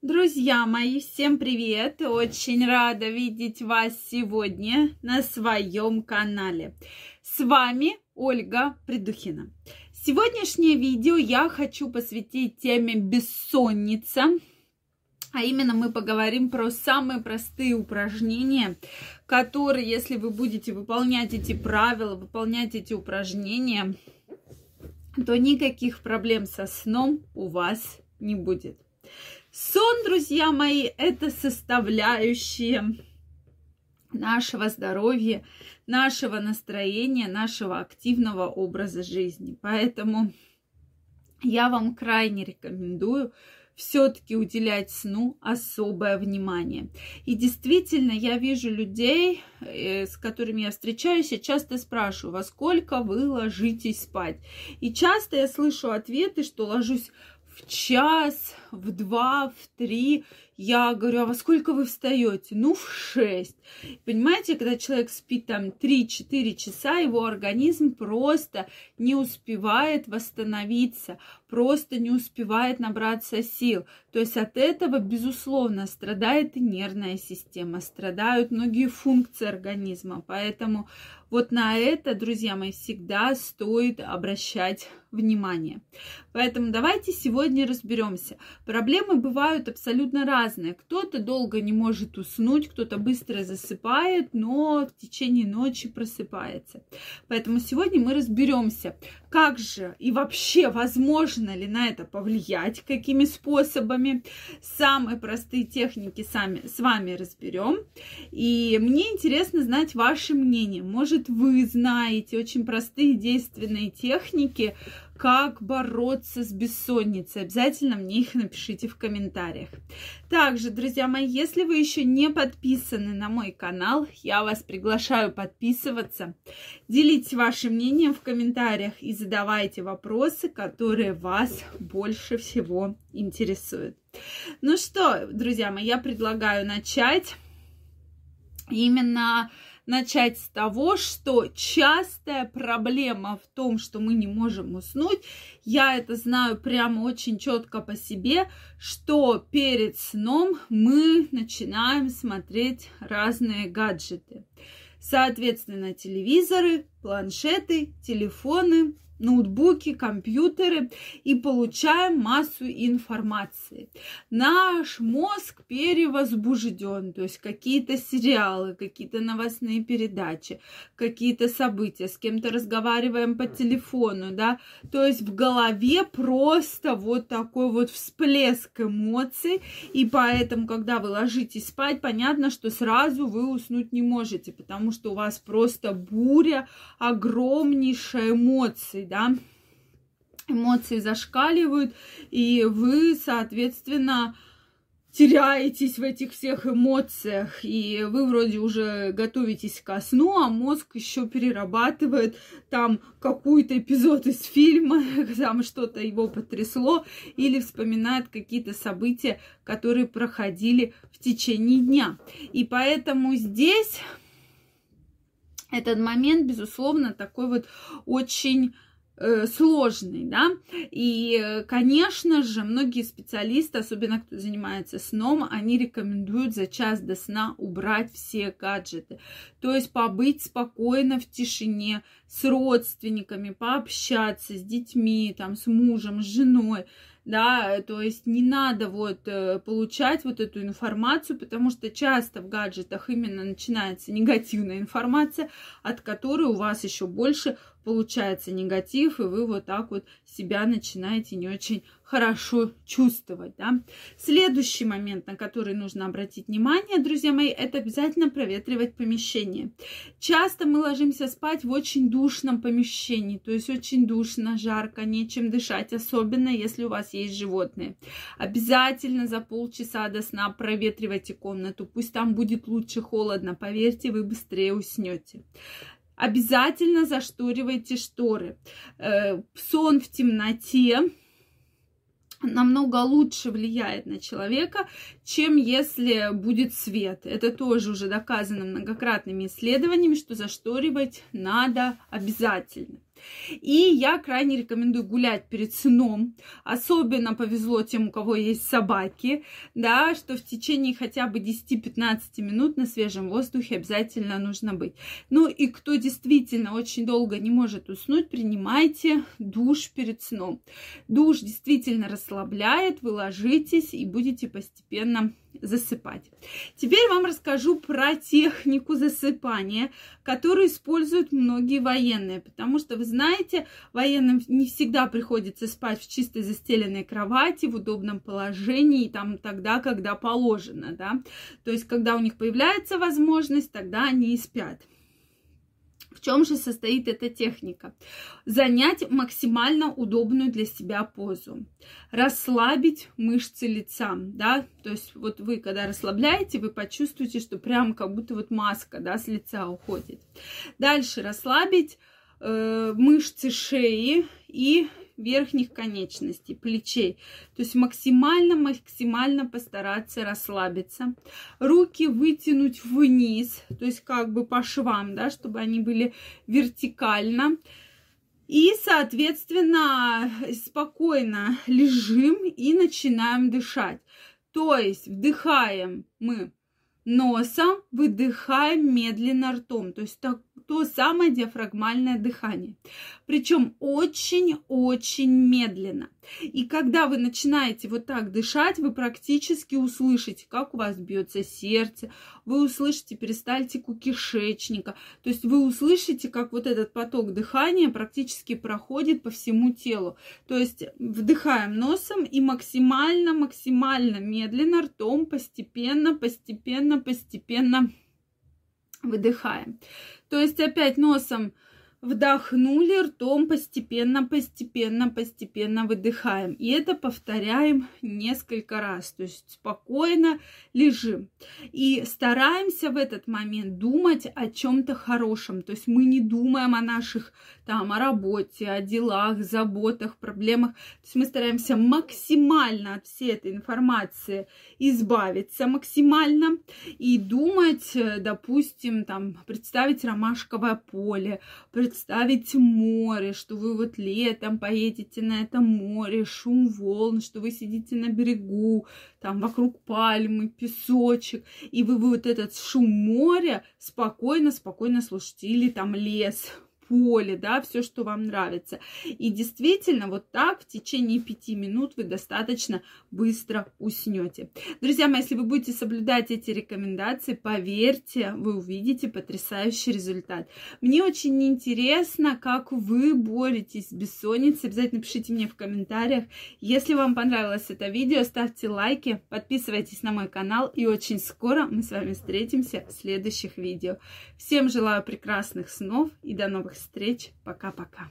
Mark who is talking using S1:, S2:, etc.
S1: Друзья мои, всем привет! Очень рада видеть вас сегодня на своем канале. С вами Ольга Придухина. Сегодняшнее видео я хочу посвятить теме бессонница. А именно мы поговорим про самые простые упражнения, которые, если вы будете выполнять эти правила, выполнять эти упражнения, то никаких проблем со сном у вас не будет. Сон, друзья мои, это составляющая нашего здоровья, нашего настроения, нашего активного образа жизни. Поэтому я вам крайне рекомендую все-таки уделять сну особое внимание. И действительно, я вижу людей, э, с которыми я встречаюсь, я часто спрашиваю, во сколько вы ложитесь спать? И часто я слышу ответы, что ложусь в час, в два, в три. Я говорю, а во сколько вы встаете? Ну, в шесть. Понимаете, когда человек спит там 3-4 часа, его организм просто не успевает восстановиться, просто не успевает набраться сил. То есть от этого, безусловно, страдает и нервная система, страдают многие функции организма. Поэтому вот на это, друзья мои, всегда стоит обращать внимание. Поэтому давайте сегодня разберемся. Проблемы бывают абсолютно разные. Кто-то долго не может уснуть, кто-то быстро засыпает, но в течение ночи просыпается. Поэтому сегодня мы разберемся, как же и вообще возможно ли на это повлиять, какими способами. Самые простые техники сами с вами разберем. И мне интересно знать ваше мнение. Может, вы знаете очень простые действенные техники, как бороться с бессонницей. Обязательно мне их напишите в комментариях. Также, друзья мои, если вы еще не подписаны на мой канал, я вас приглашаю подписываться. Делитесь вашим мнением в комментариях и задавайте вопросы, которые вас больше всего интересуют. Ну что, друзья мои, я предлагаю начать именно начать с того, что частая проблема в том, что мы не можем уснуть, я это знаю прямо очень четко по себе, что перед сном мы начинаем смотреть разные гаджеты. Соответственно, телевизоры, планшеты, телефоны, ноутбуки, компьютеры и получаем массу информации. Наш мозг перевозбужден, то есть какие-то сериалы, какие-то новостные передачи, какие-то события, с кем-то разговариваем по телефону, да, то есть в голове просто вот такой вот всплеск эмоций, и поэтому, когда вы ложитесь спать, понятно, что сразу вы уснуть не можете, потому что у вас просто буря огромнейшая эмоций, да, эмоции зашкаливают, и вы, соответственно, теряетесь в этих всех эмоциях, и вы вроде уже готовитесь ко сну, а мозг еще перерабатывает там какой-то эпизод из фильма, там что-то его потрясло, или вспоминает какие-то события, которые проходили в течение дня. И поэтому здесь этот момент, безусловно, такой вот очень Э, сложный, да, и, конечно же, многие специалисты, особенно кто занимается сном, они рекомендуют за час до сна убрать все гаджеты, то есть побыть спокойно в тишине с родственниками, пообщаться с детьми, там, с мужем, с женой, да, то есть не надо вот э, получать вот эту информацию, потому что часто в гаджетах именно начинается негативная информация, от которой у вас еще больше получается негатив, и вы вот так вот себя начинаете не очень хорошо чувствовать. Да? Следующий момент, на который нужно обратить внимание, друзья мои, это обязательно проветривать помещение. Часто мы ложимся спать в очень душном помещении, то есть очень душно, жарко, нечем дышать, особенно если у вас есть животные. Обязательно за полчаса до сна проветривайте комнату, пусть там будет лучше холодно, поверьте, вы быстрее уснете. Обязательно зашторивайте шторы. Э, сон в темноте намного лучше влияет на человека, чем если будет свет. Это тоже уже доказано многократными исследованиями, что зашторивать надо обязательно. И я крайне рекомендую гулять перед сном. Особенно повезло тем, у кого есть собаки, да, что в течение хотя бы 10-15 минут на свежем воздухе обязательно нужно быть. Ну и кто действительно очень долго не может уснуть, принимайте душ перед сном. Душ действительно расслабляет, вы ложитесь и будете постепенно засыпать. Теперь вам расскажу про технику засыпания, которую используют многие военные, потому что, вы знаете, военным не всегда приходится спать в чистой застеленной кровати, в удобном положении, там тогда, когда положено, да. То есть, когда у них появляется возможность, тогда они и спят. В чем же состоит эта техника? Занять максимально удобную для себя позу. Расслабить мышцы лица, да, то есть вот вы, когда расслабляете, вы почувствуете, что прям как будто вот маска, да, с лица уходит. Дальше расслабить э, мышцы шеи и верхних конечностей, плечей. То есть максимально-максимально постараться расслабиться. Руки вытянуть вниз, то есть как бы по швам, да, чтобы они были вертикально. И, соответственно, спокойно лежим и начинаем дышать. То есть вдыхаем мы носом, выдыхаем медленно ртом. То есть так, то самое диафрагмальное дыхание. Причем очень-очень медленно. И когда вы начинаете вот так дышать, вы практически услышите, как у вас бьется сердце, вы услышите перистальтику кишечника. То есть вы услышите, как вот этот поток дыхания практически проходит по всему телу. То есть вдыхаем носом и максимально-максимально медленно ртом постепенно, постепенно, постепенно выдыхаем. То есть опять носом Вдохнули ртом постепенно, постепенно, постепенно выдыхаем. И это повторяем несколько раз. То есть спокойно лежим. И стараемся в этот момент думать о чем-то хорошем. То есть мы не думаем о наших там, о работе, о делах, заботах, проблемах. То есть мы стараемся максимально от всей этой информации избавиться максимально и думать, допустим, там, представить ромашковое поле, представить море, что вы вот летом поедете на это море, шум волн, что вы сидите на берегу, там вокруг пальмы, песочек, и вы, вы вот этот шум моря спокойно-спокойно слушаете, или там лес, поле, да, все, что вам нравится. И действительно, вот так в течение пяти минут вы достаточно быстро уснете. Друзья мои, если вы будете соблюдать эти рекомендации, поверьте, вы увидите потрясающий результат. Мне очень интересно, как вы боретесь с бессонницей. Обязательно пишите мне в комментариях. Если вам понравилось это видео, ставьте лайки, подписывайтесь на мой канал. И очень скоро мы с вами встретимся в следующих видео. Всем желаю прекрасных снов и до новых встреч. Пока-пока.